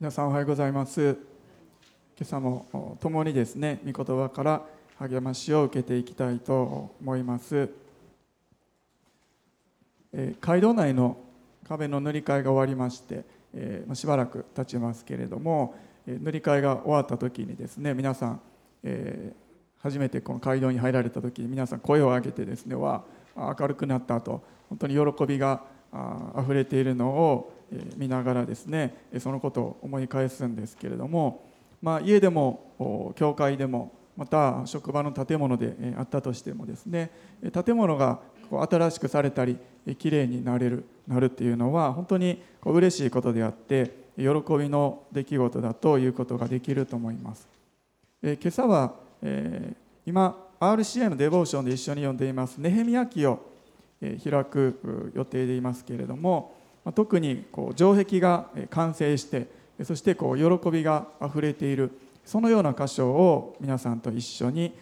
皆さんおはようございます。今朝も共にですね御言葉から励ましを受けていきたいと思います、街道内の壁の塗り替えが終わりまして、しばらく経ちますけれども、塗り替えが終わった時にですね皆さん、初めてこの街道に入られた時に皆さん声を上げてですねは明るくなったと本当に喜びがあ溢れているのを見ながらですねそのことを思い返すんですけれども、まあ、家でも教会でもまた職場の建物であったとしてもですね建物がこう新しくされたりきれいになれるなるっていうのは本当にこう嬉しいことであって喜びの出来事だということができると思います。え今朝はえ今 RCA のデボーションで一緒に読んでいますネヘミヤ記を開く予定でいますけれども特にこう城壁が完成してそしてこう喜びがあふれているそのような箇所を皆さんと一緒に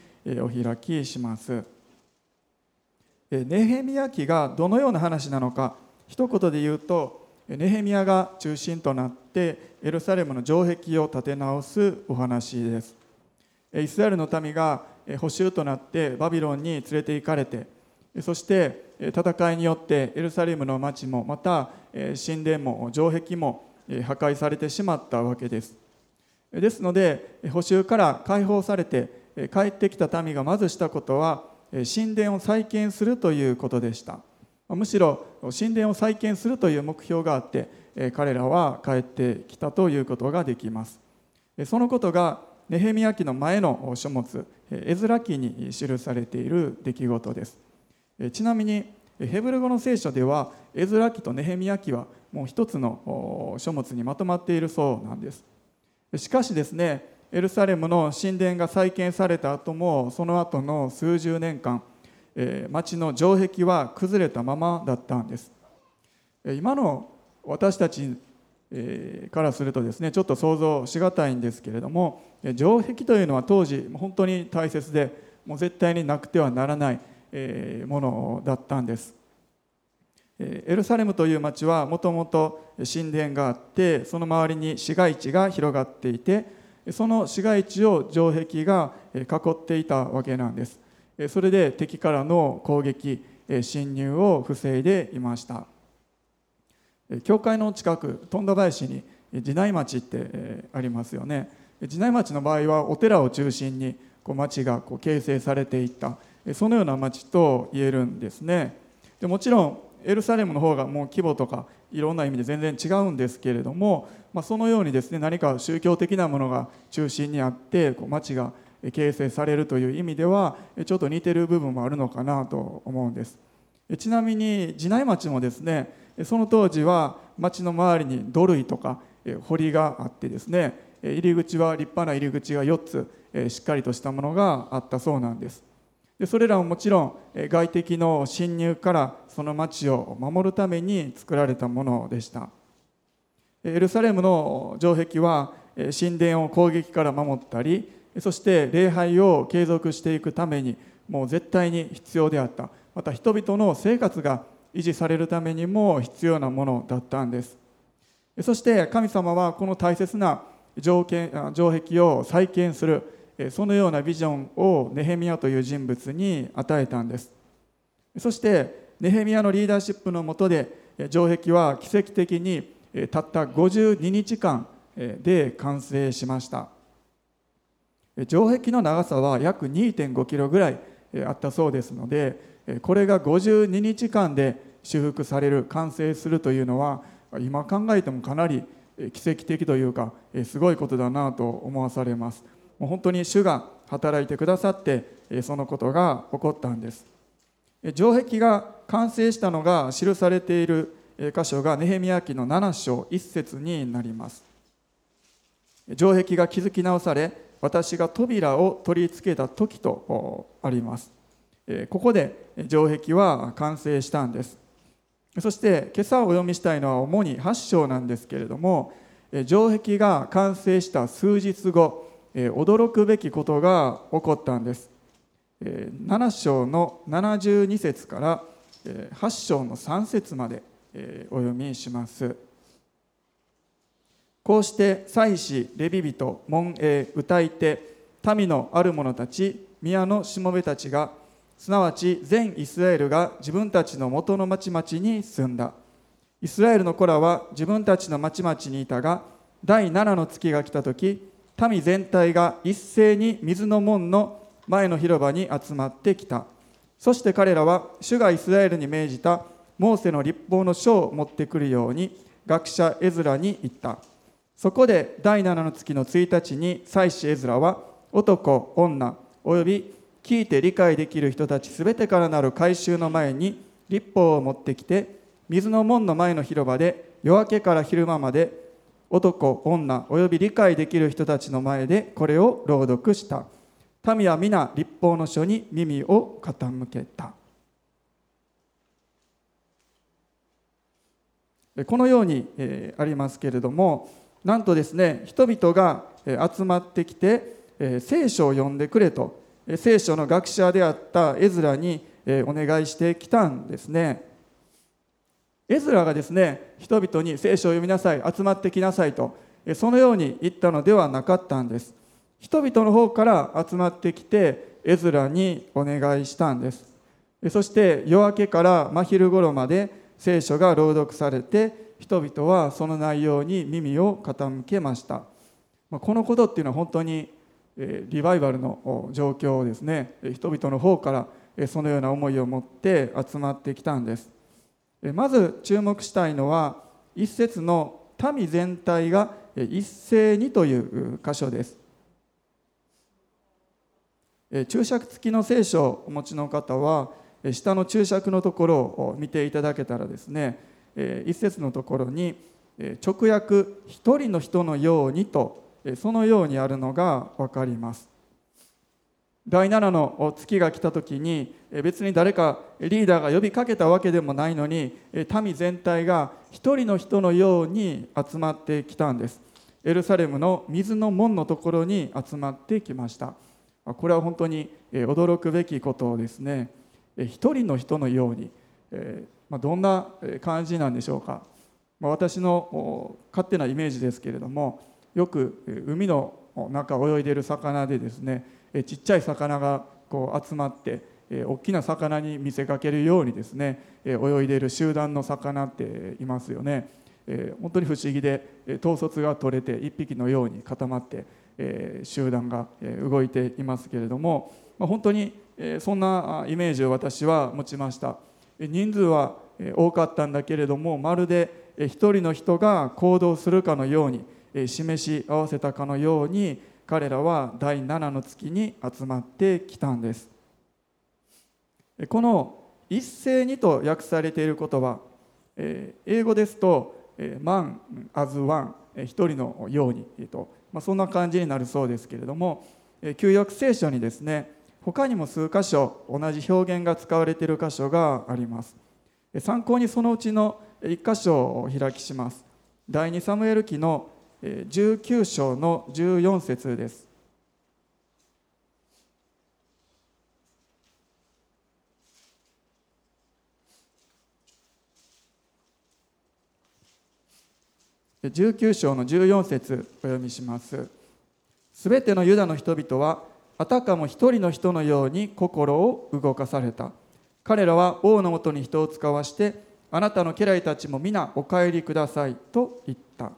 お開きします。ネヘミヤ記がどのような話なのか一言で言うとネヘミヤが中心となってエルサレムの城壁を建て直すお話です。イスラエルの民が捕囚となってバビロンに連れて行かれてそして戦いによってエルサレムの町もまた神殿も城壁も破壊されてしまったわけです。ですので補修から解放されて帰ってきた民がまずしたことは神殿を再建するということでした。むしろ神殿を再建するという目標があって彼らは帰ってきたということができます。そのことがネヘミヤ記の前の書物エズラ記に記されている出来事です。ちなみにヘブル語の聖書ではエズラ記とネヘミヤ記はもう一つの書物にまとまっているそうなんです。しかしですねエルサレムの神殿が再建された後もその後の数十年間町の城壁は崩れたままだったんです。今の私たちからするとですねちょっと想像しがたいんですけれども城壁というのは当時本当に大切でもう絶対になくてはならないものだったんです。エルサレムという町はもともと神殿があってその周りに市街地が広がっていてその市街地を城壁が囲っていたわけなんです。それで敵からの攻撃侵入を防いでいました。教会の近く富田林に地内町ってありますよね。地内町の場合はお寺を中心にこう町がこう形成されていった。そのような町と言えるんですね。でもちろんエルサレムの方がもう規模とかいろんな意味で全然違うんですけれども、まあ、そのようにですね何か宗教的なものが中心にあってこう町が形成されるという意味ではちょっと似てる部分もあるのかなと思うんです。ちなみに地内町もですねその当時は町の周りに土塁とか堀があってですね入り口は立派な入り口が4つしっかりとしたものがあったそうなんです。でそれらももちろん外敵の侵入からその町を守るために作られたものでした。エルサレムの城壁は神殿を攻撃から守ったりそして礼拝を継続していくためにもう絶対に必要であった。また人々の生活が維持されるためにも必要なものだったんです。そして神様はこの大切な城壁を再建するそのようなビジョンをネヘミヤという人物に与えたんです。そしてネヘミヤのリーダーシップのもとで城壁は奇跡的にたった52日間で完成しました。城壁の長さは約2.5キロぐらいあったそうですのでこれが52日間で修復される完成するというのは今考えてもかなり奇跡的というかすごいことだなと思わされます。もう本当に主が働いてくださってそのことが起こったんです。城壁が完成したのが記されている箇所がネヘミヤ記の7章1節になります。城壁が築き直され私が扉を取り付けた時とあります。ここで城壁は完成したんです。そして今朝お読みしたいのは主に8章なんですけれども城壁が完成した数日後驚くべきことが起こったんです。7章の72節から8章の3節までお読みします。こうして祭司レビ人門営歌い手民のある者たち宮のしもべたちがすなわち全イスラエルが自分たちの元の町々に住んだ。イスラエルの子らは自分たちの町々にいたが第7の月が来た時民全体が一斉に水の門の前の広場に集まってきた。そして彼らは主がイスラエルに命じたモーセの立法の書を持ってくるように学者エズラに言った。そこで第7の月の1日に祭司エズラは男女および聞いて理解できる人たちすべてからなる改宗の前に立法を持ってきて水の門の前の広場で夜明けから昼間まで男女および理解できる人たちの前でこれを朗読した。民は皆立法の書に耳を傾けた。このようにありますけれどもなんとですね人々が集まってきて聖書を読んでくれと。聖書の学者であったエズラにお願いしてきたんですね。エズラがですね人々に聖書を読みなさい集まってきなさいとそのように言ったのではなかったんです。人々の方から集まってきてエズラにお願いしたんです。そして夜明けから真昼頃まで聖書が朗読されて人々はその内容に耳を傾けました。このことっていうのは本当にリバイバルの状況をですね。人々の方からそのような思いを持って集まってきたんです。まず注目したいのは一節の民全体が一斉にという箇所です。注釈付きの聖書をお持ちの方は下の注釈のところを見ていただけたらですね一節のところに直訳一人の人のようにとそのようにあるのが分かります。第7の月が来た時に別に誰かリーダーが呼びかけたわけでもないのに民全体が一人の人のように集まってきたんです。エルサレムの水の門のところに集まってきました。これは本当に驚くべきことですね。一人の人のように。どんな感じなんでしょうか。私の勝手なイメージですけれどもよく海の中泳いでいる魚でですねえちっちゃい魚がこう集まってえ大きな魚に見せかけるようにですねえ泳いでいる集団の魚っていますよね。え本当に不思議でえ統率が取れて一匹のように固まってえ集団が動いていますけれどもま本当にえそんなイメージを私は持ちました。人数は多かったんだけれどもまるで一人の人が行動するかのように示し合わせたかのように彼らは第7の月に集まってきたんです。この一斉にと訳されている言葉英語ですと「man as one」一人のようにと、まあ、そんな感じになるそうですけれども旧約聖書にですね他にも数箇所同じ表現が使われている箇所があります。参考にそのうちの1箇所を開きします。第2サムエル記の19章の14節です。19章の14節お読みします。すべてのユダの人々はあたかも一人の人のように心を動かされた。彼らは王のもとに人を使わしてあなたの家来たちも皆お帰りくださいと言った。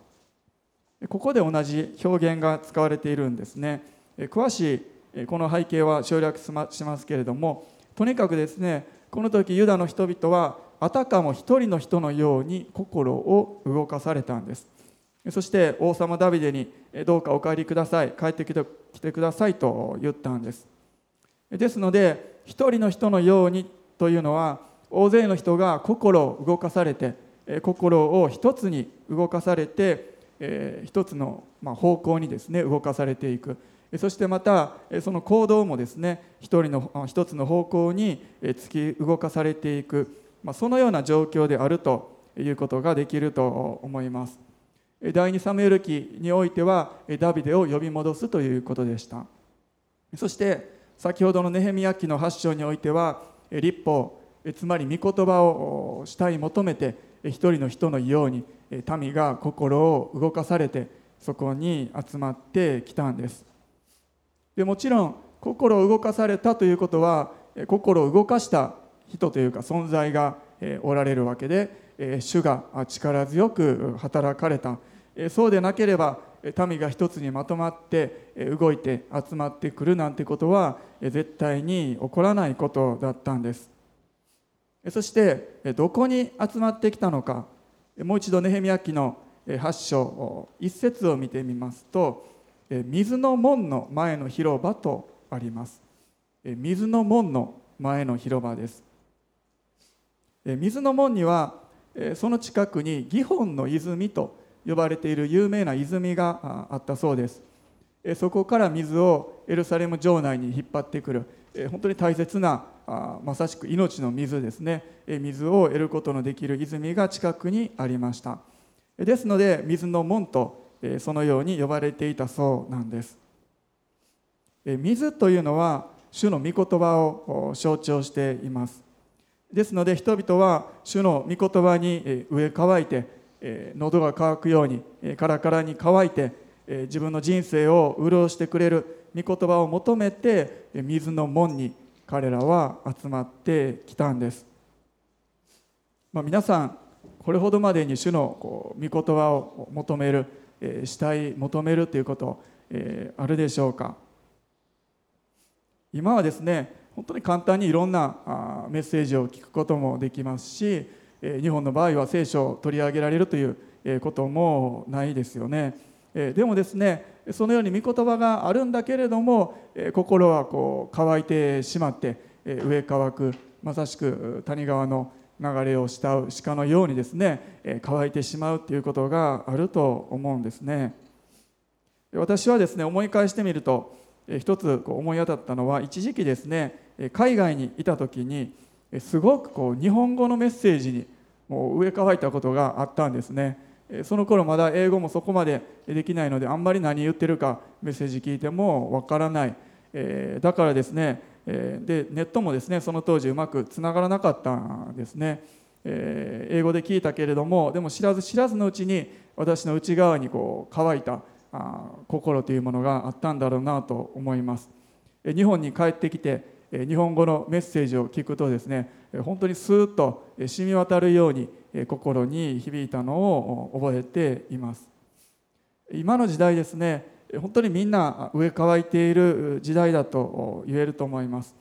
ここで同じ表現が使われているんですね。詳しいこの背景は省略しますけれどもとにかくですねこの時ユダの人々はあたかも一人の人のように心を動かされたんです。そして王様ダビデにどうかお帰りください帰ってきてくださいと言ったんです。ですので一人の人のようにというのは大勢の人が心を動かされて心を一つに動かされてえー、一つの、まあ、方向にですね動かされていく。そしてまたその行動もですね一人の一つの方向に突き動かされていく、まあ、そのような状況であるということができると思います。第二サムエル記においてはダビデを呼び戻すということでした。そして先ほどのネヘミヤ記の8章においては立法つまり御言葉を主体求めて一人の人のように民が心を動かされてそこに集まってきたんです。でもちろん心を動かされたということは心を動かした人というか存在がおられるわけで主が力強く働かれた。そうでなければ民が一つにまとまって動いて集まってくるなんてことは絶対に起こらないことだったんです。そしてどこに集まってきたのか。もう一度ネヘミヤ記の8章1節を見てみますと水の門の前の広場とあります。水の門の前の広場です。水の門にはその近くにギホンの泉と呼ばれている有名な泉があったそうです。そこから水をエルサレム城内に引っ張ってくる。本当に大切なまさしく命の水ですね。水を得ることのできる泉が近くにありました。ですので水の門とそのように呼ばれていたそうなんです。水というのは主の御言葉を象徴しています。ですので人々は主の御言葉に植え乾いて喉が渇くようにカラカラに乾いて自分の人生を潤してくれる御言葉を求めて水の門に彼らは集まってきたんです、まあ、皆さんこれほどまでに主のこう御言葉を求めるしたい求めるということ、えあるでしょうか。今はですね本当に簡単にいろんなメッセージを聞くこともできますし日本の場合は聖書を取り上げられるということもないですよね。でもですねそのように御言葉があるんだけれども心はこう乾いてしまって上乾くまさしく谷川の流れを慕う鹿のようにですね乾いてしまうということがあると思うんですね。私はですね思い返してみると一つ思い当たったのは一時期ですね海外にいた時にすごくこう日本語のメッセージにもう植え替いたことがあったんですね。その頃まだ英語もそこまでできないのであんまり何言ってるかメッセージ聞いてもわからない。えだからですねえでネットもですねその当時うまくつながらなかったんですね。え英語で聞いたけれどもでも知らず知らずのうちに私の内側にこう乾いたあ心というものがあったんだろうなと思います。日本に帰ってきて日本語のメッセージを聞くとですね本当にスーッと染み渡るように心に響いたのを覚えています。今の時代ですね本当にみんな植え乾いている時代だと言えると思います。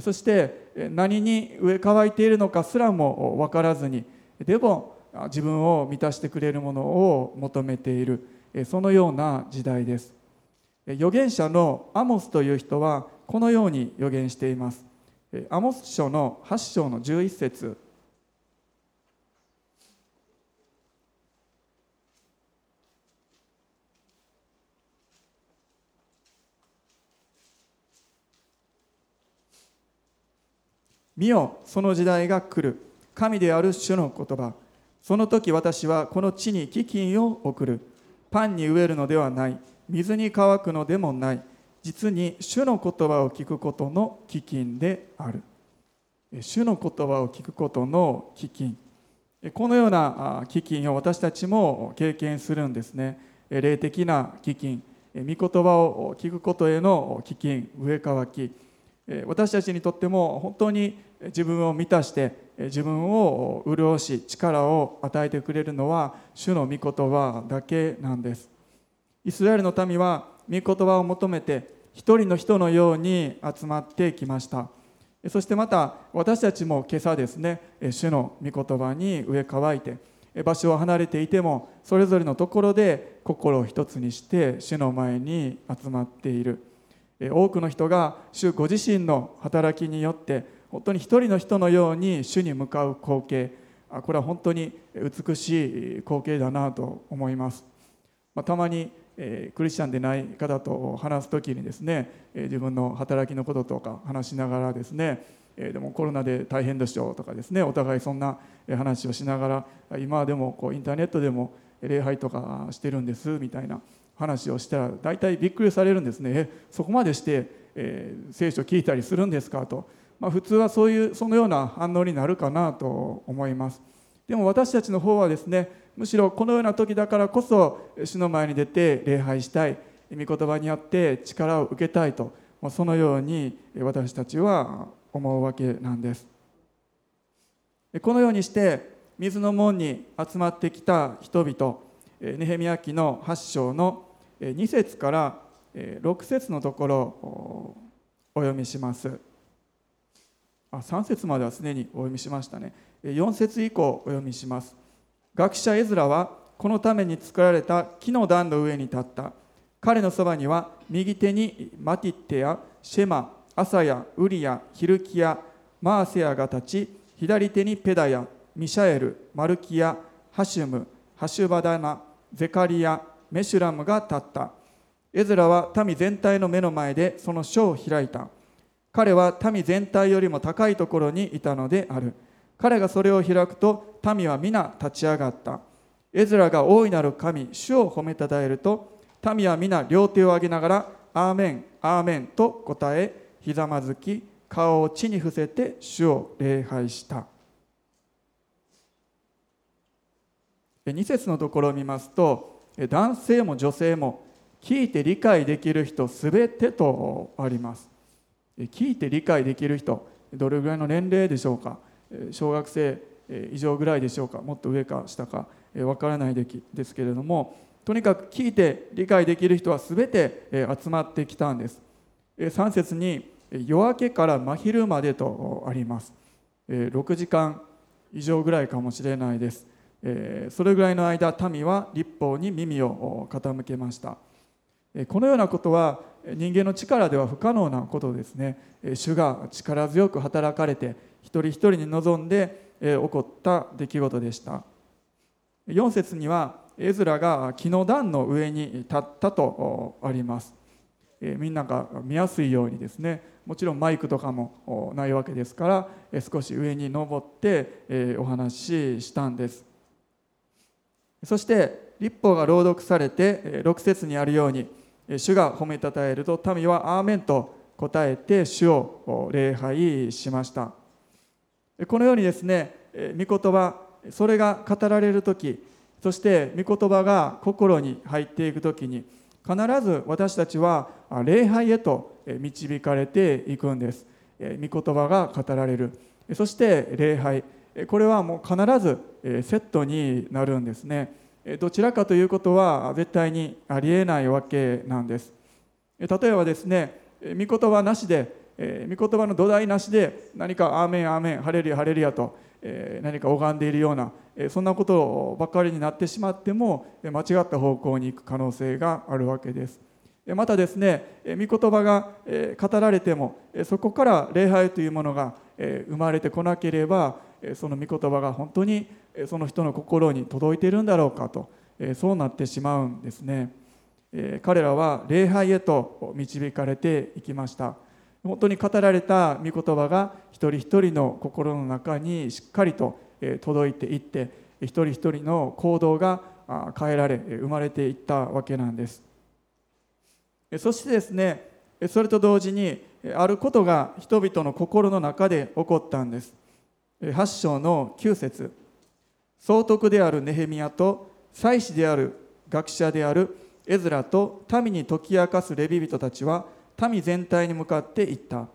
そして何に植え乾いているのかすらも分からずにでも自分を満たしてくれるものを求めている。そのような時代です。預言者のアモスという人はこのように予言しています。アモス書の8章の11節。見よその時代が来る。神である主の言葉。その時私はこの地に飢饉を送る。パンに植えるのではない。水に乾くのでもない。実に主の言葉を聞くことの飢饉である。主の言葉を聞くことの飢饉このような飢饉を私たちも経験するんですね。霊的な飢饉御言葉を聞くことへの飢饉植え替き私たちにとっても本当に自分を満たして自分を潤し力を与えてくれるのは主の御言葉だけなんです。イスラエルの民は御言葉を求めて一人の人のように集まってきました。そしてまた私たちも今朝ですね主の御言葉に植え替えて場所を離れていてもそれぞれのところで心を一つにして主の前に集まっている。多くの人が主ご自身の働きによって本当に一人の人のように主に向かう光景。これは本当に美しい光景だなと思います、ま、たまにえ、クリスチャンでない方と話す時にですね、え、自分の働きのこととか話しながらですね、え、でもコロナで大変でしょうとかですねお互いそんな話をしながら今でもこうインターネットでも礼拝とかしてるんですみたいな話をしたら大体びっくりされるんですね。えそこまでして、え、聖書聞いたりするんですかと、まあ、普通はそういうそのような反応になるかなと思います。でも私たちの方はですねむしろこのような時だからこそ主の前に出て礼拝したい。御言葉にあって力を受けたいと。そのように私たちは思うわけなんです。このようにして水の門に集まってきた人々ネヘミヤ記の8章の2節から6節のところをお読みします。あ3節まではすでにお読みしましたね。4節以降お読みします。学者エズラはこのために作られた木の段の上に立った。彼のそばには右手にマティッテやシェマアサヤウリヤヒルキヤマーセヤが立ち左手にペダヤミシャエルマルキヤハシュムハシュバダナゼカリアメシュラムが立った。エズラは民全体の目の前でその書を開いた。彼は民全体よりも高いところにいたのである。彼がそれを開くと民は皆立ち上がった。エズラが大いなる神主を褒めたたえると民は皆両手を上げながらアーメンアーメンと答えひざまずき顔を地に伏せて主を礼拝した。2節のところを見ますと男性も女性も聞いて理解できる人すべてとあります。聞いて理解できる人どれぐらいの年齢でしょうか。小学生以上ぐらいでしょうかもっと上か下かわからないですけれどもとにかく聞いて理解できる人は全て集まってきたんです。3節に夜明けから真昼までとあります。6時間以上ぐらいかもしれないです。それぐらいの間民は立法に耳を傾けました。このようなことは人間の力では不可能なことですね。主が力強く働かれて一人一人に臨んで起こった出来事でした。4節にはエズラが木の段の上に立ったとあります。みんなが見やすいようにですねもちろんマイクとかもないわけですから少し上に登ってお話ししたんです。そして立法が朗読されて6節にあるように主が褒めたたえると民はアーメンと答えて主を礼拝しました。このようにですね御言葉それが語られる時そして御言葉が心に入っていく時に必ず私たちは礼拝へと導かれていくんです。御言葉が語られる。そして礼拝。これはもう必ずセットになるんですね。どちらかということは絶対にありえないわけなんです。例えばですね御言葉なしでえ御言葉の土台なしで何か「アーメンアーメンハレルヤハレルヤ」と何か拝んでいるようなえそんなことばかりになってしまっても間違った方向に行く可能性があるわけです。またですね御言葉が語られてもそこから礼拝というものが生まれてこなければその御言葉が本当にその人の心に届いているんだろうかとそうなってしまうんですね。彼らは礼拝へと導かれていきました。本当に語られた御言葉が一人一人の心の中にしっかりと届いていって一人一人の行動が変えられ生まれていったわけなんです。そしてですねそれと同時にあることが人々の心の中で起こったんです。8章の9節。総督であるネヘミヤと祭司である学者であるエズラと民に解き明かすレビ人たちは民全体に向かって言った。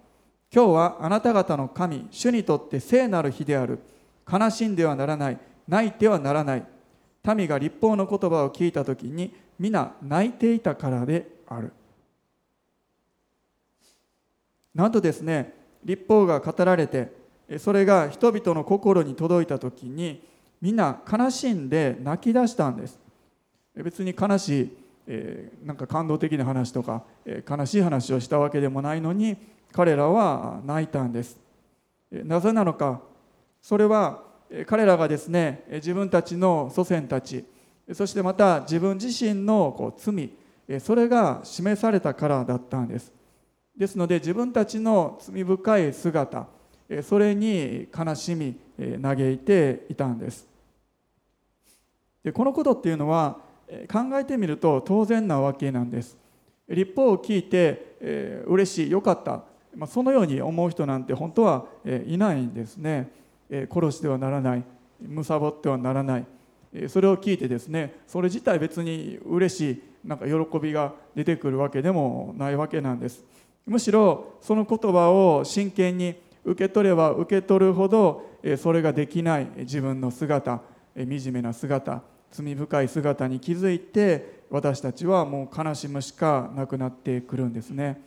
今日はあなた方の神主にとって聖なる日である。悲しんではならない。泣いてはならない。民が立法の言葉を聞いた時に皆泣いていたからである。なんとですね立法が語られてそれが人々の心に届いた時にみんな悲しんで泣き出したんです。別に悲しい、えー、なんか感動的な話とか、えー、悲しい話をしたわけでもないのに彼らは泣いたんです。なぜなのかそれは彼らがですね自分たちの祖先たちそしてまた自分自身のこう罪それが示されたからだったんです。ですので自分たちの罪深い姿それに悲しみ嘆いていたんです。でこのことっていうのは考えてみると当然なわけなんです。立法を聞いて、えー、嬉しいよかった、まあ、そのように思う人なんて本当は、えー、いないんですね、えー、殺してはならない。貪ってはならない。えそれを聞いてですねそれ自体別に嬉しいなんか喜びが出てくるわけでもないわけなんです。むしろその言葉を真剣に受け取れば受け取るほどそれができない自分の姿惨めな姿。罪深い姿に気づいて私たちはもう悲しむしかなくなってくるんですね。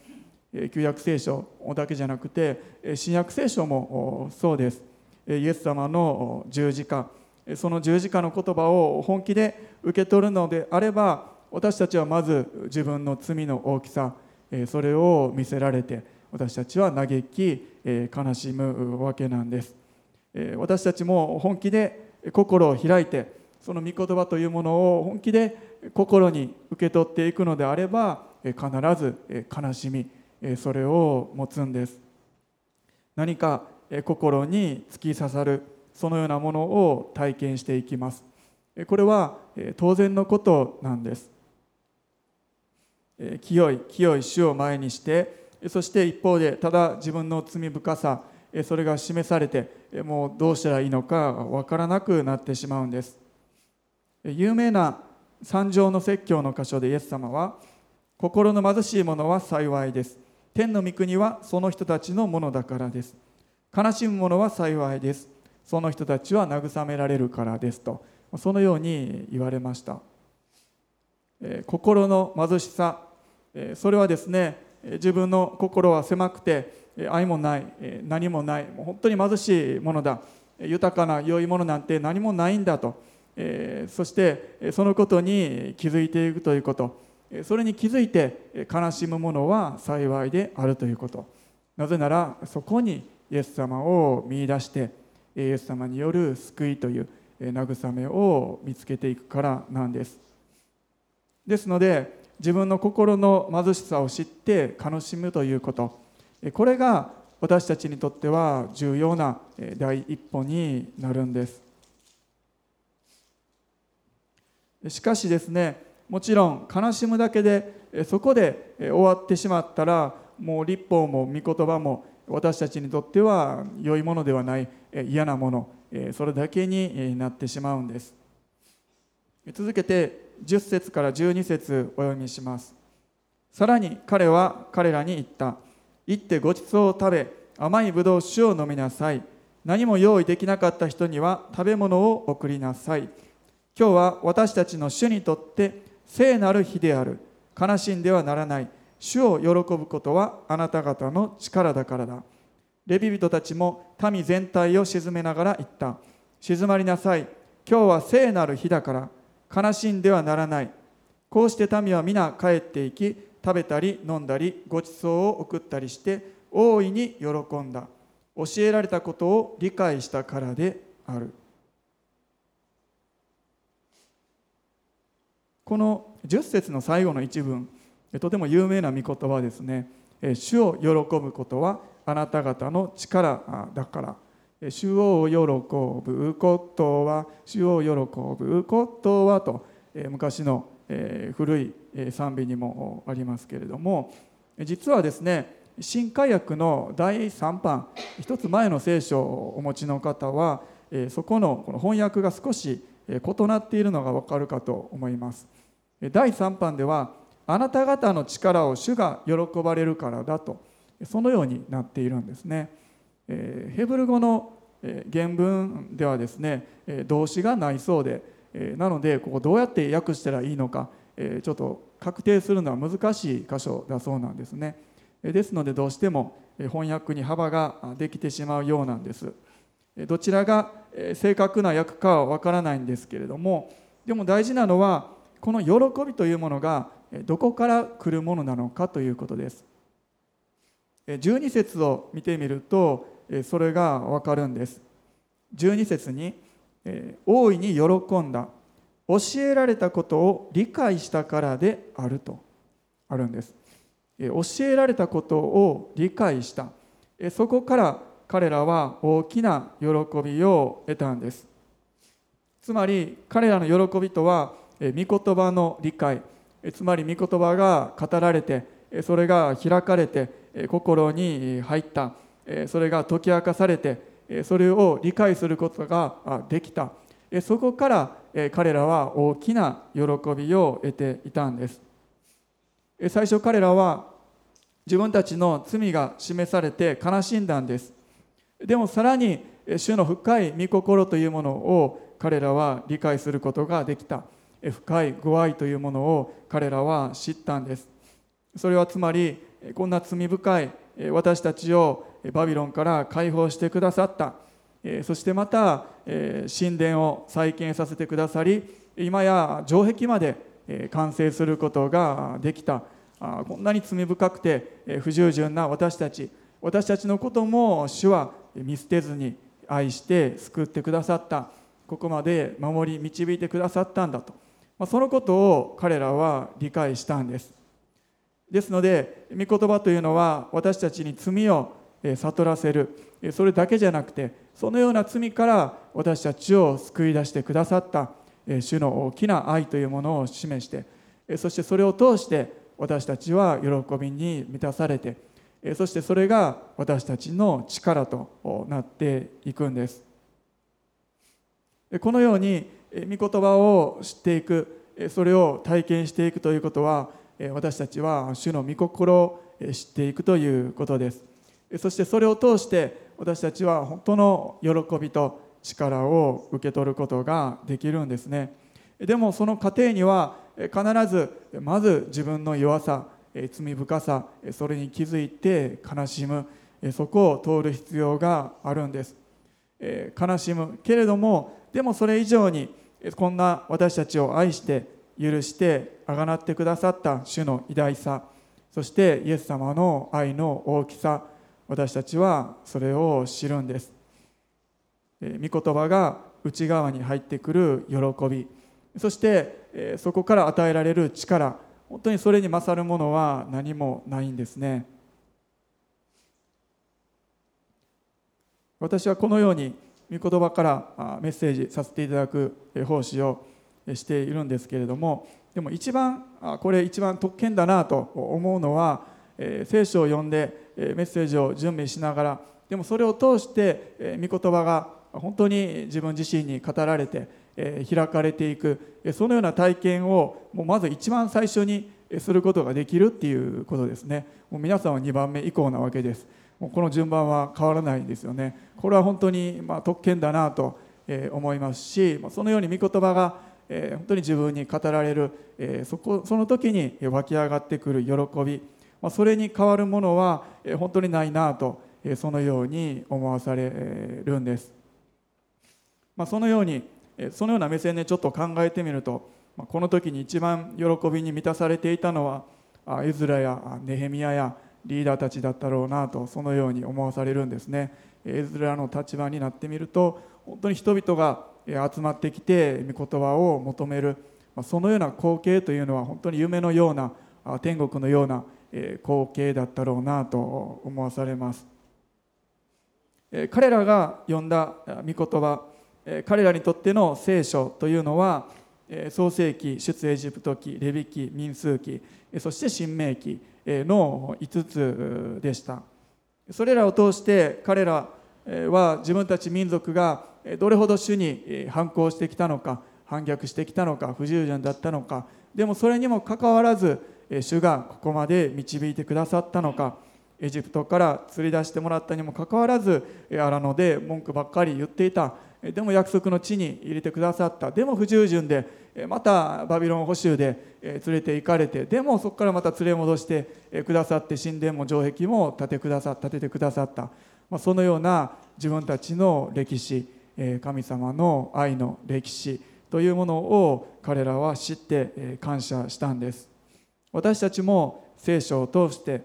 旧約聖書だけじゃなくて新約聖書もそうです。イエス様の十字架。その十字架の言葉を本気で受け取るのであれば私たちはまず自分の罪の大きさそれを見せられて私たちは嘆き悲しむわけなんです。私たちも本気で心を開いてその御言葉というものを本気で心に受け取っていくのであれば必ず悲しみそれを持つんです。何か心に突き刺さるそのようなものを体験していきます。これは当然のことなんです。清い清い主を前にしてそして一方でただ自分の罪深さそれが示されてもうどうしたらいいのかわからなくなってしまうんです。有名な三条の説教の箇所でイエス様は心の貧しい者は幸いです。天の御国はその人たちのものだからです。悲しむ者は幸いです。その人たちは慰められるからですと。そのように言われました。え心の貧しさ。えそれはですね自分の心は狭くて愛もない何もない。もう本当に貧しいものだ。豊かな良いものなんて何もないんだと。えそしてそのことに気づいていくということ。それに気づいて悲しむものは幸いであるということ。なぜならそこにイエス様を見いだしてイエス様による救いという慰めを見つけていくからなんです。ですので自分の心の貧しさを知って悲しむということ。これが私たちにとっては重要な第一歩になるんです。しかしですねもちろん悲しむだけでそこで終わってしまったらもう立法も御言葉も私たちにとっては良いものではない嫌なものそれだけになってしまうんです。続けて10節から12節お読みします。さらに彼は彼らに言った。行ってごちそうを食べ甘いぶどう酒を飲みなさい。何も用意できなかった人には食べ物を送りなさい。今日は私たちの主にとって聖なる日である。悲しんではならない。主を喜ぶことはあなた方の力だからだ。レビ人たちも民全体を沈めながら言った。静まりなさい。今日は聖なる日だから。悲しんではならない。こうして民は皆帰っていき食べたり飲んだりごちそうを送ったりして大いに喜んだ。教えられたことを理解したからである。この10節の最後の一文とても有名な御言葉ですね。主を喜ぶことはあなた方の力だから。主を喜ぶことは主を喜ぶことはと昔の古い賛美にもありますけれども実はですね新海訳の第3版一つ前の聖書をお持ちの方はそこのこの翻訳が少し異なっているのが分かるかと思います。第3版ではあなた方の力を主が喜ばれるからだとそのようになっているんですね。ヘブル語の原文ではですね動詞がないそうでなのでここどうやって訳したらいいのかちょっと確定するのは難しい箇所だそうなんですね。ですのでどうしても翻訳に幅ができてしまうようなんです。どちらが正確な訳かはわからないんですけれどもでも大事なのはこの喜びというものがどこから来るものなのかということです。12節を見てみるとそれがわかるんです。12節に大いに喜んだ教えられたことを理解したからであるとあるんです。教えられたことを理解した。そこから彼らは大きな喜びを得たんです。つまり彼らの喜びとは御言葉の理解つまり御言葉が語られてそれが開かれて心に入ったそれが解き明かされてそれを理解することができた。そこから彼らは大きな喜びを得ていたんです。最初彼らは自分たちの罪が示されて悲しんだんです。でもさらに主の深い御心というものを彼らは理解することができた。深いご愛というものを彼らは知ったんです。それはつまりこんな罪深い私たちをバビロンから解放してくださった。そしてまた神殿を再建させてくださり今や城壁まで完成することができた。こんなに罪深くて不従順な私たち。私たちのことも主は見捨てずに愛して救ってくださった。ここまで守り導いてくださったんだと。まそのことを彼らは理解したんです。ですので御言葉というのは私たちに罪を悟らせる。それだけじゃなくてそのような罪から私たちを救い出してくださった主の大きな愛というものを示してそしてそれを通して私たちは喜びに満たされてそしてそれが私たちの力となっていくんです。このように御言葉を知っていくそれを体験していくということは私たちは主の御心を知っていくということです。そしてそれを通して私たちは本当の喜びと力を受け取ることができるんですね。でもその過程には必ずまず自分の弱さ罪深さそれに気づいて悲しむそこを通る必要があるんです。悲しむけれどもでもそれ以上にこんな私たちを愛して許してあがなってくださった主の偉大さそしてイエス様の愛の大きさ私たちはそれを知るんです。御言葉が内側に入ってくる喜びそしてそこから与えられる力本当にそれに勝るものは何もないんですね。私はこのように御言葉からメッセージさせていただく奉仕をしているんですけれどもでも一番これ一番特権だなと思うのは聖書を読んでメッセージを準備しながらでもそれを通して御言葉が本当に自分自身に語られて開かれていくそのような体験をもうまず一番最初にすることができるっていうことですね。もう皆さんは2番目以降なわけです。もうこの順番は変わらないんですよね。これは本当にま特権だなと思いますしそのように御言葉が本当に自分に語られるそこその時に湧き上がってくる喜びそれに変わるものは本当にないなとそのように思わされるんです。まあそのようにそのような目線でちょっと考えてみるとこの時に一番喜びに満たされていたのはエズラやネヘミヤやリーダーたちだったろうなとそのように思わされるんですね。エズラの立場になってみると本当に人々が集まってきて御言葉を求めるそのような光景というのは本当に夢のような天国のような光景だったろうなと思わされます。彼らが読んだ御言葉彼らにとっての聖書というのは創世記出エジプト記レビ記民数記そして新明記の5つでした。それらを通して彼らは自分たち民族がどれほど主に反抗してきたのか反逆してきたのか不従順だったのかでもそれにもかかわらず主がここまで導いてくださったのかエジプトから釣り出してもらったにもかかわらず荒野で文句ばっかり言っていた。でも約束の地に入れてくださった。でも不従順でまたバビロン捕囚で連れて行かれて。でもそこからまた連れ戻してくださって神殿も城壁も建てくださ建ててくださった。まそのような自分たちの歴史神様の愛の歴史というものを彼らは知って感謝したんです。私たちも聖書を通して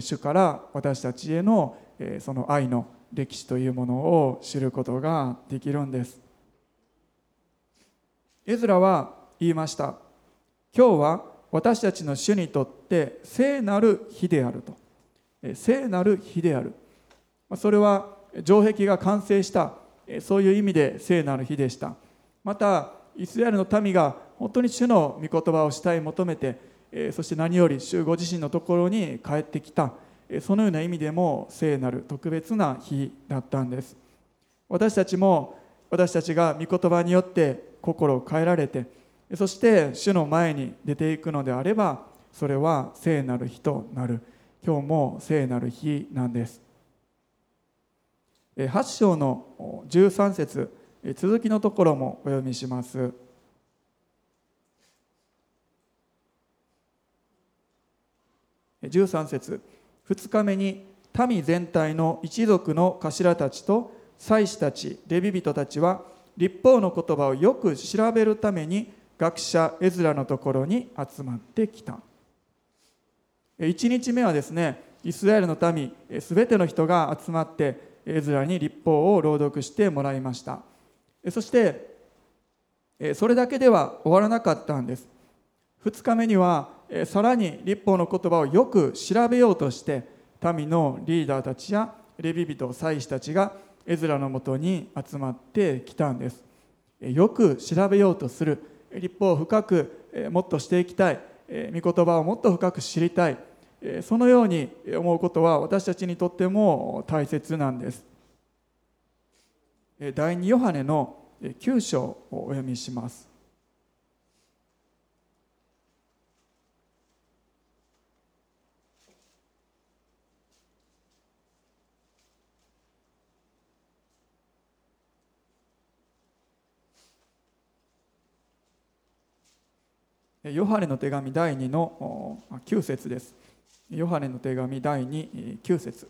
主から私たちへのその愛の歴史というものを知ることができるんです。エズラは言いました。今日は私たちの主にとって聖なる日であると。聖なる日である。それは城壁が完成した。そういう意味で聖なる日でした。またイスラエルの民が本当に主の御言葉をしたい求めてそして何より主ご自身のところに帰ってきた。そのような意味でも聖なる特別な日だったんです。私たちも私たちが御言葉によって心を変えられてそして主の前に出ていくのであればそれは聖なる日となる。今日も聖なる日なんです。8章の13節続きのところもお読みします。13節。2日目に民全体の一族の頭たちと祭司たちレビ人たちは立法の言葉をよく調べるために学者エズラのところに集まってきた。1日目はですねイスラエルの民すべての人が集まってエズラに立法を朗読してもらいました。そしてそれだけでは終わらなかったんです。2日目にはさらに立法の言葉をよく調べようとして民のリーダーたちやレビ人祭司たちがエズラのもとに集まってきたんです。よく調べようとする。立法を深くもっとしていきたい。御言葉をもっと深く知りたい。そのように思うことは私たちにとっても大切なんです。第2ヨハネの9章をお読みします。ヨハネの手紙第2の9節です。ヨハネの手紙第2、9節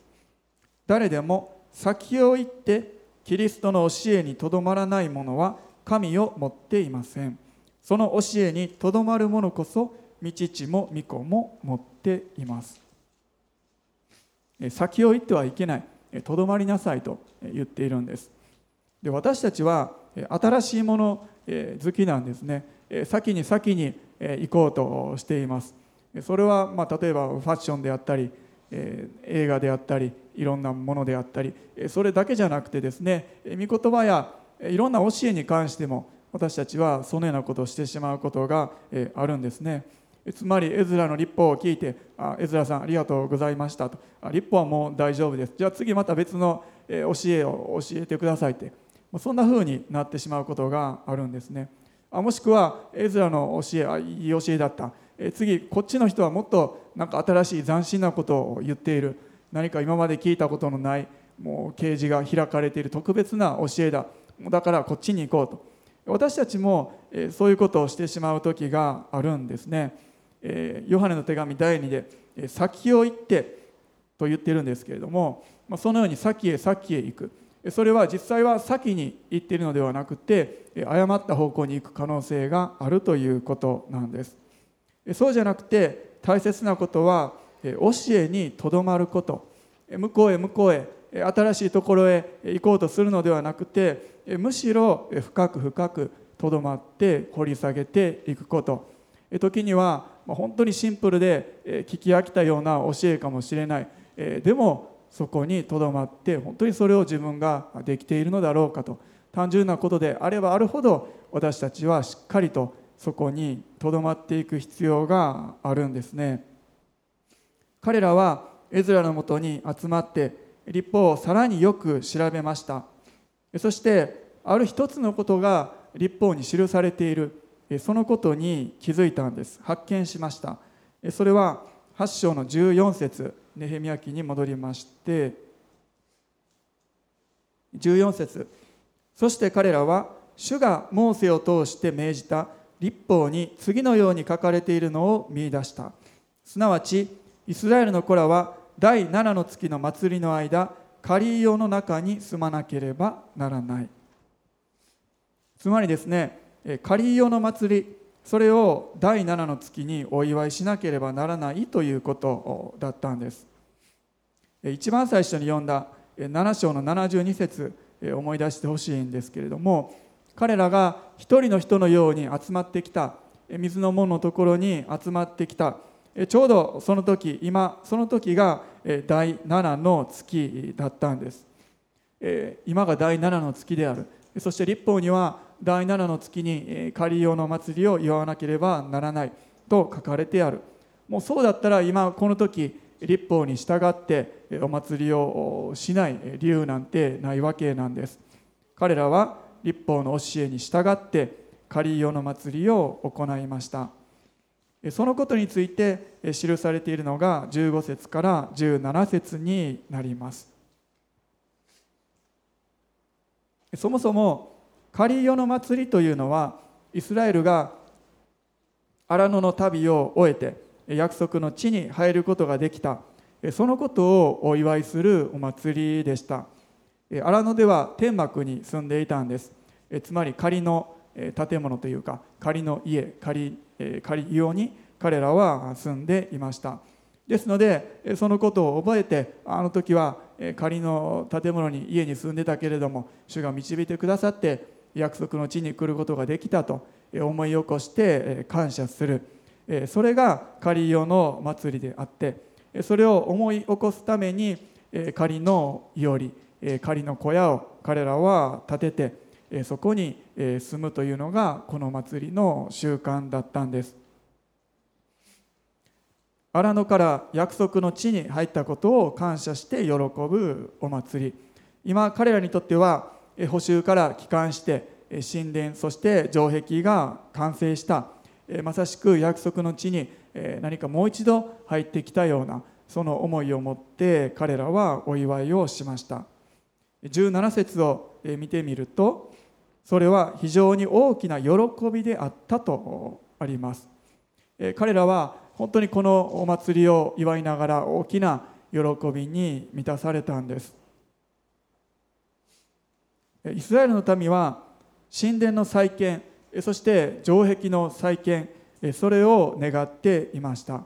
誰でも先を行ってキリストの教えにとどまらない者は神を持っていません。その教えにとどまる者こそ、御父も御子も持っています。先を行ってはいけない、とどまりなさいと言っているんです。で私たちは新しいもの好きなんですね。先に先に行こうとしています。それはまあ例えばファッションであったり映画であったりいろんなものであったりそれだけじゃなくてですね御言葉やいろんな教えに関しても私たちはそのようなことをしてしまうことがあるんですね。つまりエズラの立法を聞いて「あエズラさんありがとうございました」と「立法はもう大丈夫です」じゃあ次また別の教えを教えてくださいって。そんな風になってしまうことがあるんですね。あもしくはエズラの教えあいい教えだった。え次こっちの人はもっとなんか新しい斬新なことを言っている。何か今まで聞いたことのないもう啓示が開かれている特別な教えだ。だからこっちに行こうと。私たちもえそういうことをしてしまう時があるんですね。えヨハネの手紙第2で先を行ってと言ってるんですけれどもまそのように先へ先へ行く。それは実際は先に行っているのではなくて誤った方向に行く可能性があるということなんです。そうじゃなくて大切なことは教えにとどまること。向こうへ向こうへ新しいところへ行こうとするのではなくてむしろ深く深くとどまって掘り下げていくこと。時には本当にシンプルで聞き飽きたような教えかもしれない。でもそこにとどまって本当にそれを自分ができているのだろうかと。単純なことであればあるほど私たちはしっかりとそこにとどまっていく必要があるんですね。彼らはエズラのもとに集まって立法をさらによく調べました。そしてある一つのことが立法に記されている。そのことに気づいたんです。発見しました。それは8章の14節。ネヘミヤ記に戻りまして14節。そして彼らは主がモーセを通して命じた立法に次のように書かれているのを見出した。すなわちイスラエルの子らは第7の月の祭りの間カリー用の中に住まなければならない。つまりですねカリー用の祭りそれを第7の月にお祝いしなければならないということだったんです。一番最初に読んだ7章の72節思い出してほしいんですけれども彼らが一人の人のように集まってきた水の門のところに集まってきた。ちょうどその時今その時が第7の月だったんです。今が第7の月である。そして立法には第7の月に仮用の祭りを祝わなければならないと書かれてある。もうそうだったら今この時立法に従ってお祭りをしない理由なんてないわけなんです。彼らは立法の教えに従ってカリオの祭りを行いました。そのことについて記されているのが15節から17節になります。そもそもカリオの祭りというのはイスラエルが荒野の旅を終えて約束の地に入ることができた。そのことをお祝いするお祭りでした。荒野では天幕に住んでいたんです。つまり仮の建物というか仮の家仮仮用に彼らは住んでいました。ですのでそのことを覚えてあの時は仮の建物に家に住んでたけれども主が導いてくださって約束の地に来ることができたと思い起こして感謝する。それが仮用の祭りであってそれを思い起こすために仮のいおり仮の小屋を彼らは建ててそこに住むというのがこの祭りの習慣だったんです。荒野から約束の地に入ったことを感謝して喜ぶお祭り。今彼らにとっては補修から帰還して神殿そして城壁が完成したまさしく約束の地に何かもう一度入ってきたようなその思いを持って彼らはお祝いをしました。17節を見てみるとそれは非常に大きな喜びであったとあります。彼らは本当にこのお祭りを祝いながら大きな喜びに満たされたんです。イスラエルの民は神殿の再建そして城壁の再建それを願っていました。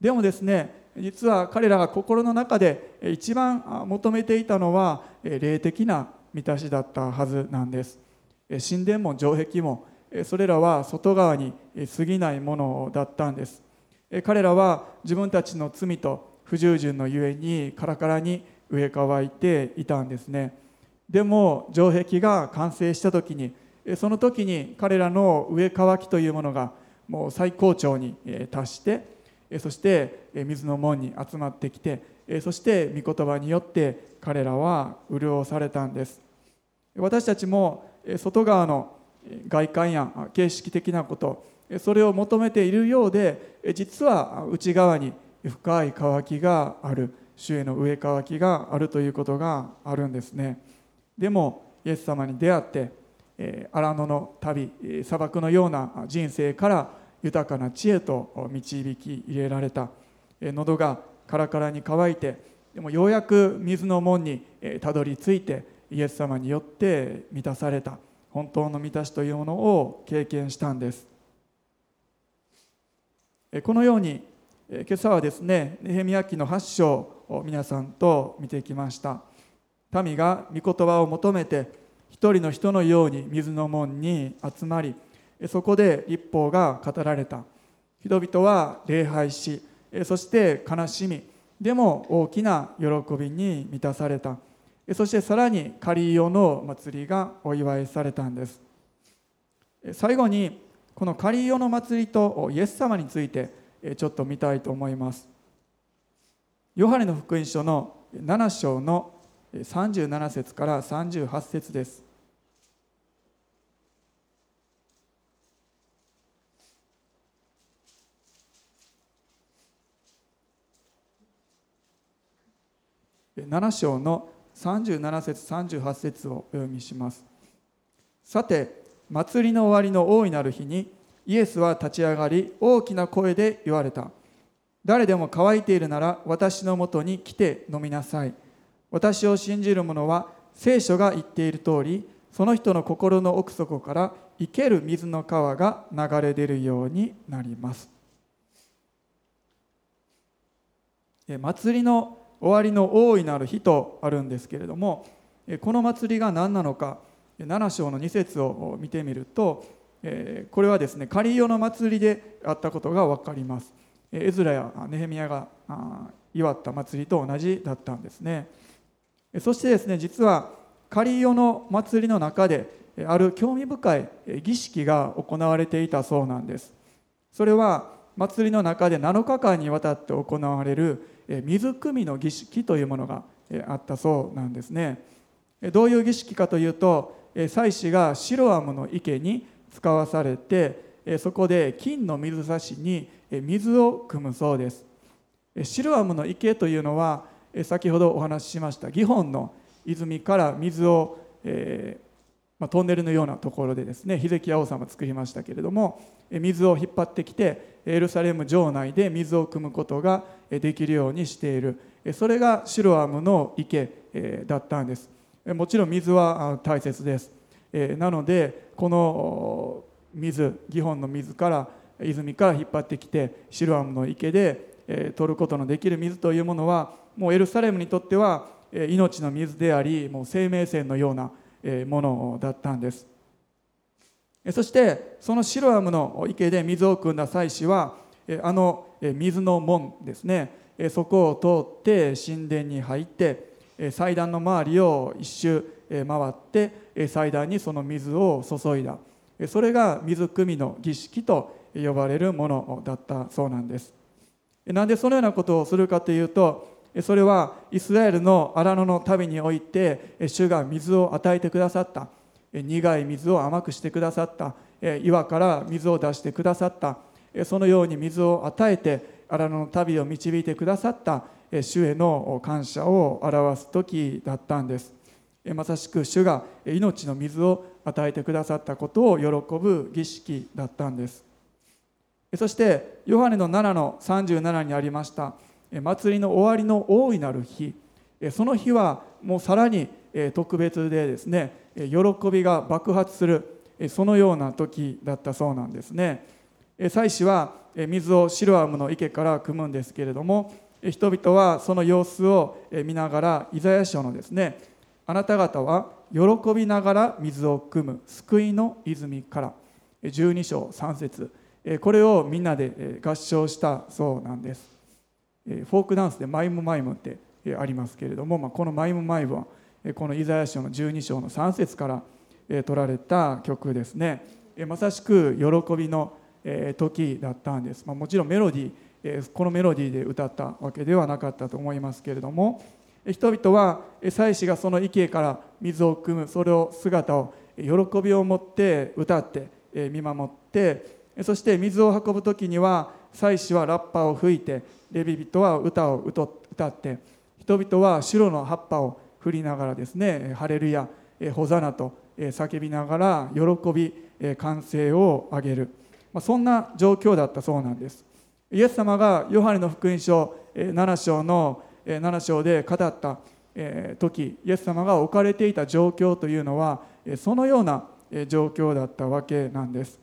でもですね実は彼らが心の中で一番求めていたのは霊的な満たしだったはずなんです。神殿も城壁もそれらは外側に過ぎないものだったんです。彼らは自分たちの罪と不従順のゆえにカラカラに植え替いていたんですね。でも城壁が完成した時にその時に彼らの植え替きというものがもう最高潮に達してそして水の門に集まってきてそして御言葉によって彼らは潤されたんです。私たちも外側の外観や形式的なことそれを求めているようで実は内側に深い渇きがある主への植え渇きがあるということがあるんですね。でもイエス様に出会って荒野の旅砂漠のような人生から豊かな知恵と導き入れられた。喉がカラカラに乾いてでもようやく水の門にたどり着いてイエス様によって満たされた。本当の満たしというものを経験したんです。このように今朝はですねネヘミヤ記の8章を皆さんと見てきました。民が御言葉を求めて一人の人のように水の門に集まりそこで立法が語られた。人々は礼拝しそして悲しみでも大きな喜びに満たされた。そしてさらにカリオの祭りがお祝いされたんです。最後にこのカリオの祭りとイエス様についてちょっと見たいと思います。ヨハネの福音書の7章の37節から38節です。7章の37節38節をお読みします。さて祭りの終わりの大いなる日にイエスは立ち上がり大きな声で言われた。誰でも乾いているなら私のもとに来て飲みなさい。私を信じる者は聖書が言っている通りその人の心の奥底から生ける水の川が流れ出るようになります。祭りの終わりの大いなる日とあるんですけれどもこの祭りが何なのか7章の2節を見てみるとこれはですねカリオの祭りであったことが分かります。エズラやネヘミヤが祝った祭りと同じだったんですね。そしてですね実はカリオの祭りの中である興味深い儀式が行われていたそうなんです。それは祭りの中で7日間にわたって行われる水汲みの儀式というものがあったそうなんですね。どういう儀式かというと祭司がシロアムの池に使わされてそこで金の水差しに水を汲むそうです。シロアムの池というのは先ほどお話ししましたギホンの泉から水を、えーまあ、トンネルのようなところでですねヒゼキヤ王様作りましたけれども水を引っ張ってきてエルサレム城内で水を汲むことができるようにしている。それがシロアムの池だったんです。もちろん水は大切です。なのでこの水ギホンの水から泉から引っ張ってきてシロアムの池で取ることのできる水というものはもうエルサレムにとっては命の水でありもう生命線のようなものだったんです。そしてそのシロアムの池で水を汲んだ祭司はあの水の門ですね。そこを通って神殿に入って祭壇の周りを一周回って祭壇にその水を注いだ。それが水汲みの儀式と呼ばれるものだったそうなんです。なんでそのようなことをするかというとそれはイスラエルの荒野の旅において主が水を与えてくださった。苦い水を甘くしてくださった。岩から水を出してくださった。そのように水を与えて荒野の旅を導いてくださった。主への感謝を表す時だったんです。まさしく主が命の水を与えてくださったことを喜ぶ儀式だったんです。そしてヨハネの7の37にありました祭りの終わりの大いなる日。その日はもうさらに特別でですね喜びが爆発するそのような時だったそうなんですね。祭司は水をシロアムの池から汲むんですけれども人々はその様子を見ながらイザヤ書のですねあなた方は喜びながら水を汲む救いの泉から。12章3節。これをみんなで合唱したそうなんです。フォークダンスでマイムマイムってありますけれども、まあ、このマイムマイムはこのイザヤ書の12章の3節から取られた曲ですね。まさしく喜びの時だったんです、まあ、もちろんメロディーこのメロディーで歌ったわけではなかったと思いますけれども人々は祭司がその池から水を汲むそれを姿を喜びを持って歌って見守ってそして水を運ぶ時には祭司はラッパを吹いてレビ人は歌を歌って人々は白の葉っぱを振りながらですね「ハレルヤ」「ホザナ」と叫びながら喜び歓声を上げる。そんな状況だったそうなんです。イエス様がヨハネの福音書7章の7章で語った時イエス様が置かれていた状況というのはそのような状況だったわけなんです。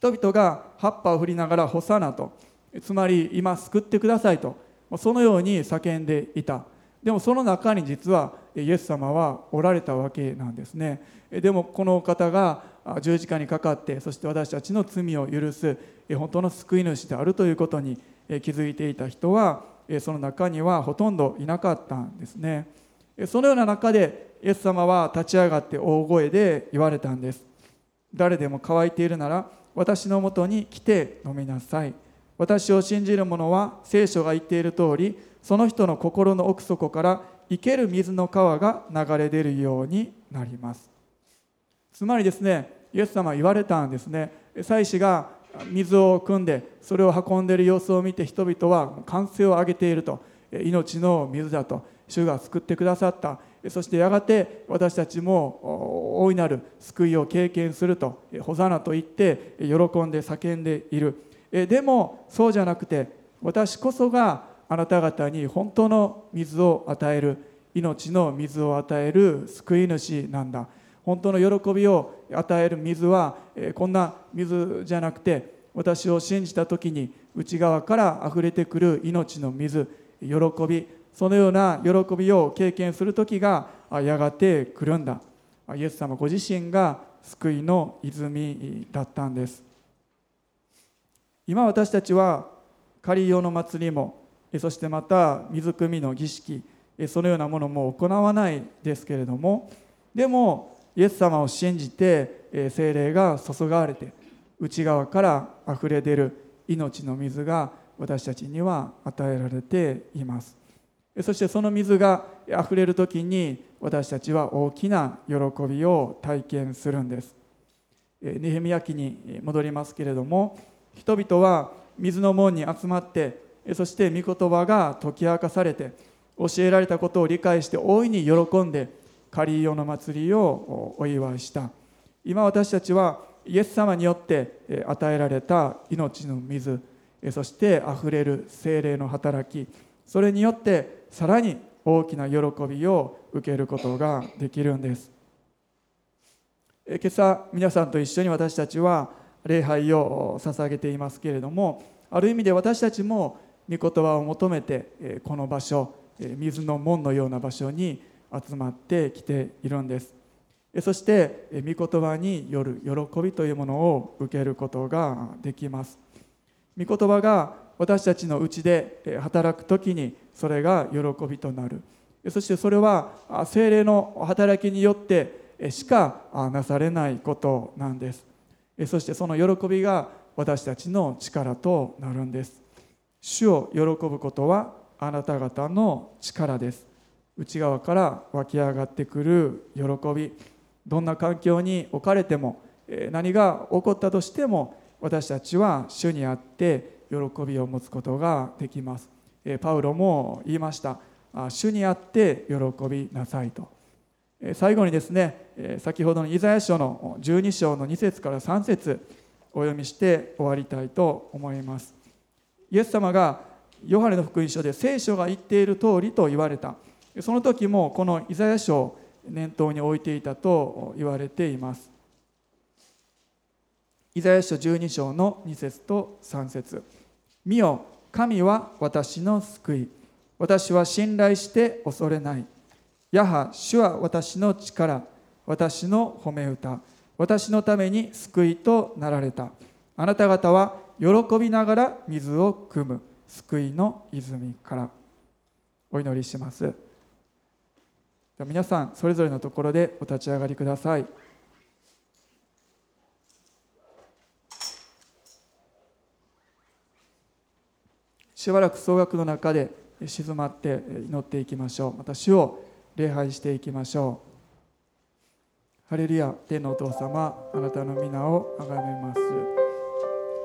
人々が葉っぱを振りながら「ホサナ」とつまり今救ってくださいとそのように叫んでいた。でもその中に実はイエス様はおられたわけなんですね。でもこの方が十字架にかかってそして私たちの罪を許す本当の救い主であるということに気づいていた人はその中にはほとんどいなかったんですね。そのような中でイエス様は立ち上がって大声で言われたんです。誰でも乾いているなら私のもとに来て飲みなさい。私を信じる者は聖書が言っている通りその人の心の奥底から生ける水の川が流れ出るようになります。つまりですねイエス様は言われたんですね。祭司が水を汲んでそれを運んでいる様子を見て人々は歓声を上げていると。命の水だと。主が救ってくださった。そしてやがて私たちも大いなる救いを経験するとホザナと言って喜んで叫んでいる。でもそうじゃなくて私こそがあなた方に本当の水を与える命の水を与える救い主なんだ。本当の喜びを与える水はこんな水じゃなくて私を信じた時に内側から溢れてくる命の水喜びそのような喜びを経験する時がやがて来るんだ。イエス様ご自身が救いの泉だったんです。今私たちは仮用の祭りもそしてまた水汲みの儀式そのようなものも行わないですけれどもでもイエス様を信じて精霊が注がれて内側から溢れ出る命の水が私たちには与えられています。そしてその水があふれる時に私たちは大きな喜びを体験するんです。ネヘミヤ記に戻りますけれども人々は水の門に集まってそして御言葉が解き明かされて教えられたことを理解して大いに喜んでカリーの祭りをお祝いした。今私たちはイエス様によって与えられた命の水そしてあふれる精霊の働きそれによってさらに大きな喜びを受けることができるんです。今朝皆さんと一緒に私たちは礼拝を捧げていますけれどもある意味で私たちも御言葉を求めてこの場所水の門のような場所に集まってきているんです。そして御言葉による喜びというものを受けることができます。御言葉が私たちのうちで働く時にそれが喜びとなる。そしてそれは精霊の働きによってしかなされないことなんです。そしてその喜びが私たちの力となるんです。主を喜ぶことはあなた方の力です。内側から湧き上がってくる喜び。どんな環境に置かれても何が起こったとしても私たちは主にあって喜びを持つことができます。パウロも言いました。主にあって喜びなさいと。最後にですね先ほどのイザヤ書の12章の2節から3節お読みして終わりたいと思います。イエス様がヨハネの福音書で聖書が言っている通りと言われた。その時もこのイザヤ書を念頭に置いていたと言われています。イザヤ書12章の2節と3節。見よ神は私の救い。私は信頼して恐れない。やは主は私の力。私の褒め歌。私のために救いとなられた。あなた方は喜びながら水を汲む。救いの泉から。お祈りします。皆さんそれぞれのところでお立ち上がりください。しばらく総額の中で静まって祈っていきましょう。また主を礼拝していきましょう。ハレルヤ天のお父様あなたの皆をあがめます。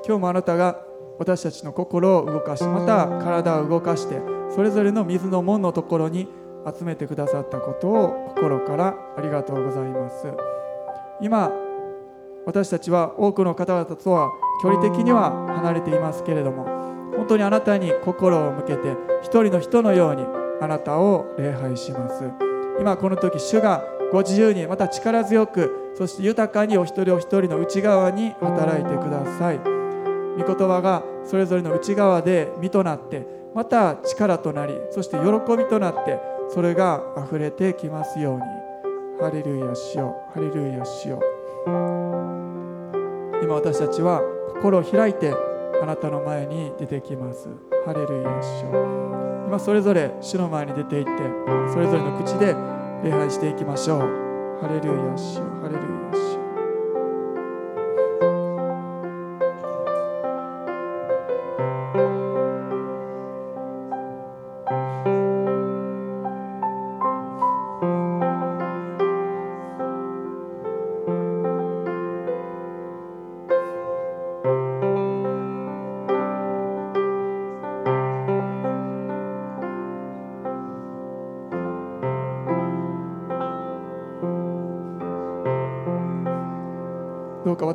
今日もあなたが私たちの心を動かしまた体を動かしてそれぞれの水の門のところに集めてくださったことを心からありがとうございます。今私たちは多くの方々とは距離的には離れていますけれども本当にあなたに心を向けて一人の人のようにあなたを礼拝します。今この時主がご自由にまた力強くそして豊かにお一人お一人の内側に働いてください。御言葉がそれぞれの内側で身となってまた力となりそして喜びとなってそれが溢れてきますように。ハレルヤしようハレルヤしよう。今私たちは心を開いてあなたの前に出てきます。ハレルヤしよ。う今それぞれ主の前に出ていってそれぞれの口で礼拝していきましょう。ハレルヤしよ。うハレルヤし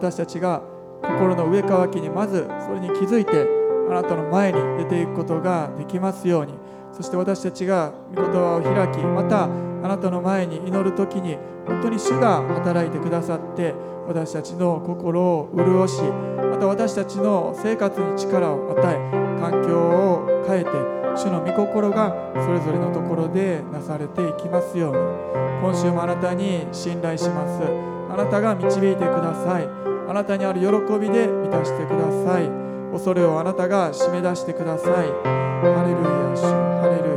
私たちが心の上乾きにまずそれに気づいてあなたの前に出ていくことができますように。そして私たちが御言葉を開きまたあなたの前に祈る時に本当に主が働いてくださって私たちの心を潤しまた私たちの生活に力を与え環境を変えて主の御心がそれぞれのところでなされていきますように。今週もあなたに信頼します。あなたが導いてください。あなたにある喜びで満たしてください。恐れをあなたが締め出してください。ハレルヤ主。ハレルヤ。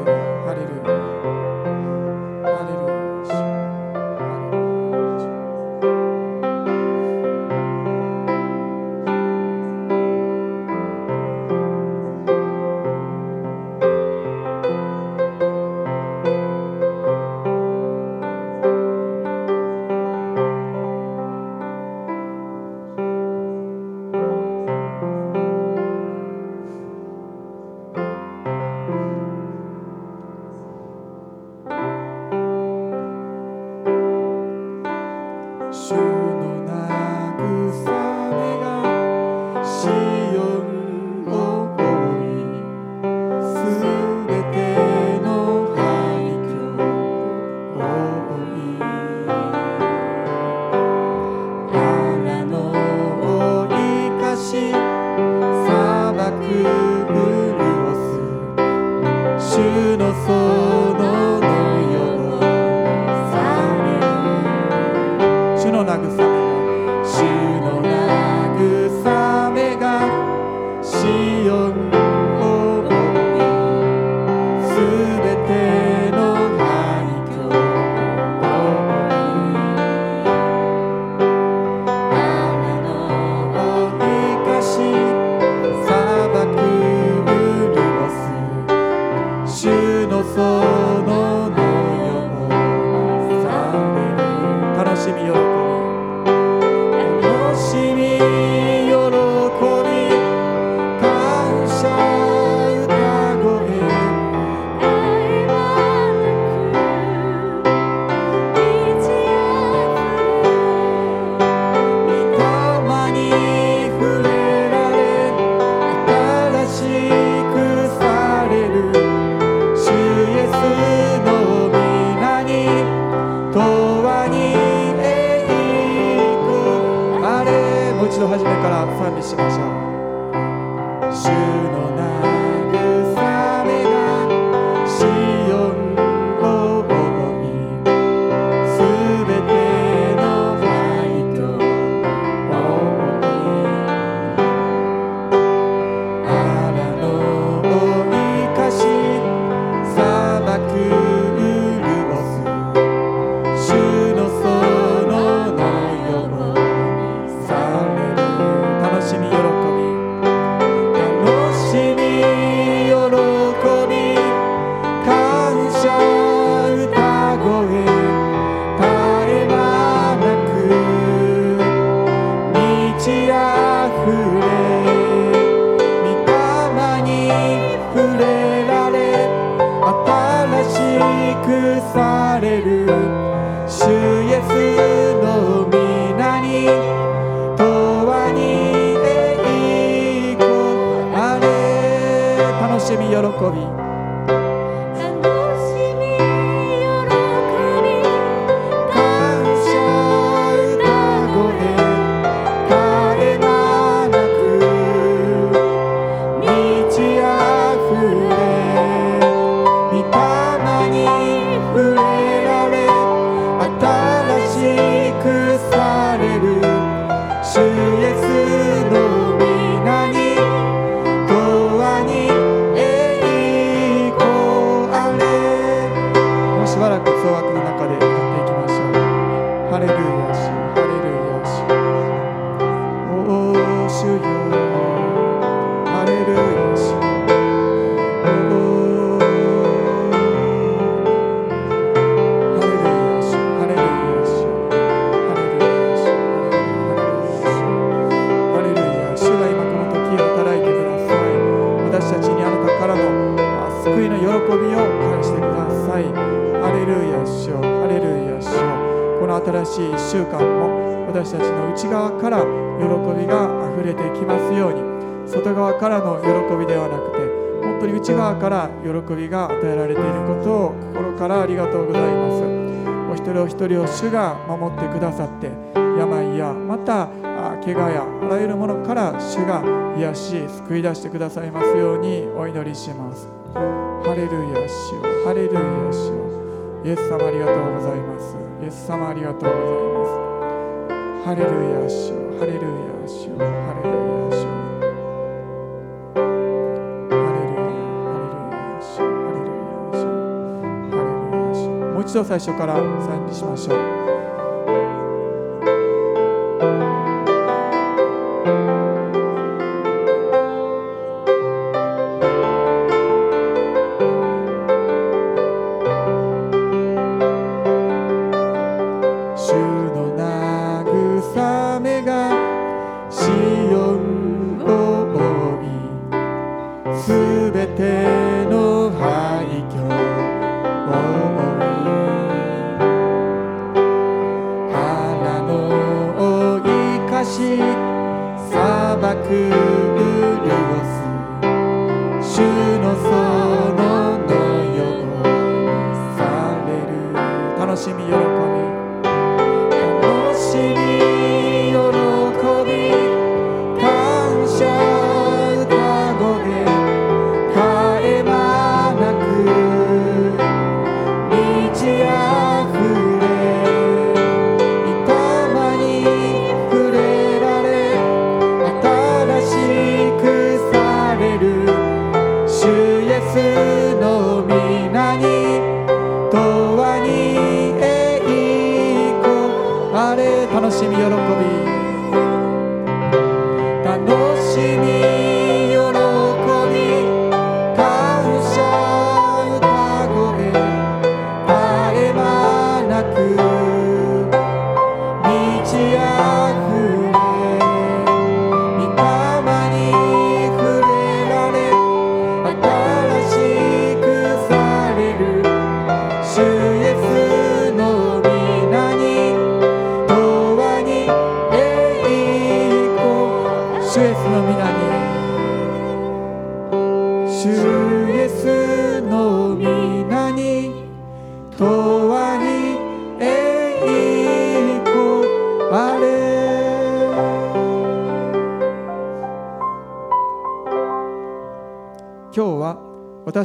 新しい1週間も私たちの内側から喜びがあふれてきますように外側からの喜びではなくて本当に内側から喜びが与えられていることを心からありがとうございます。お一人お一人を主が守ってくださって病やまた怪我やあらゆるものから主が癒し救い出してくださいますようにお祈りします。ハレルヤ主ハレルヤ主イエス様ありがとうございます。イエス様ありがとうございます。ハレルヤーシハレルヤーシハレルヤーシハレルヤハレルヤーシハレルヤーシハレルヤーシもう一度最初から参りしましょう。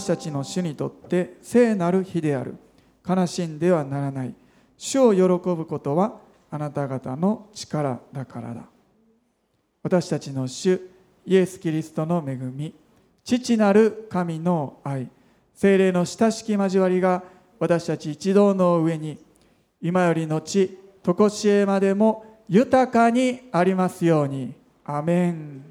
たちの主にとって聖なる日である。悲しんではならない。主を喜ぶことはあなた方の力だからだ。私たちの主イエス・キリストの恵み。父なる神の愛。精霊の親しき交わりが私たち一同の上に今よりの地常しえまでも豊かにありますように。アメン。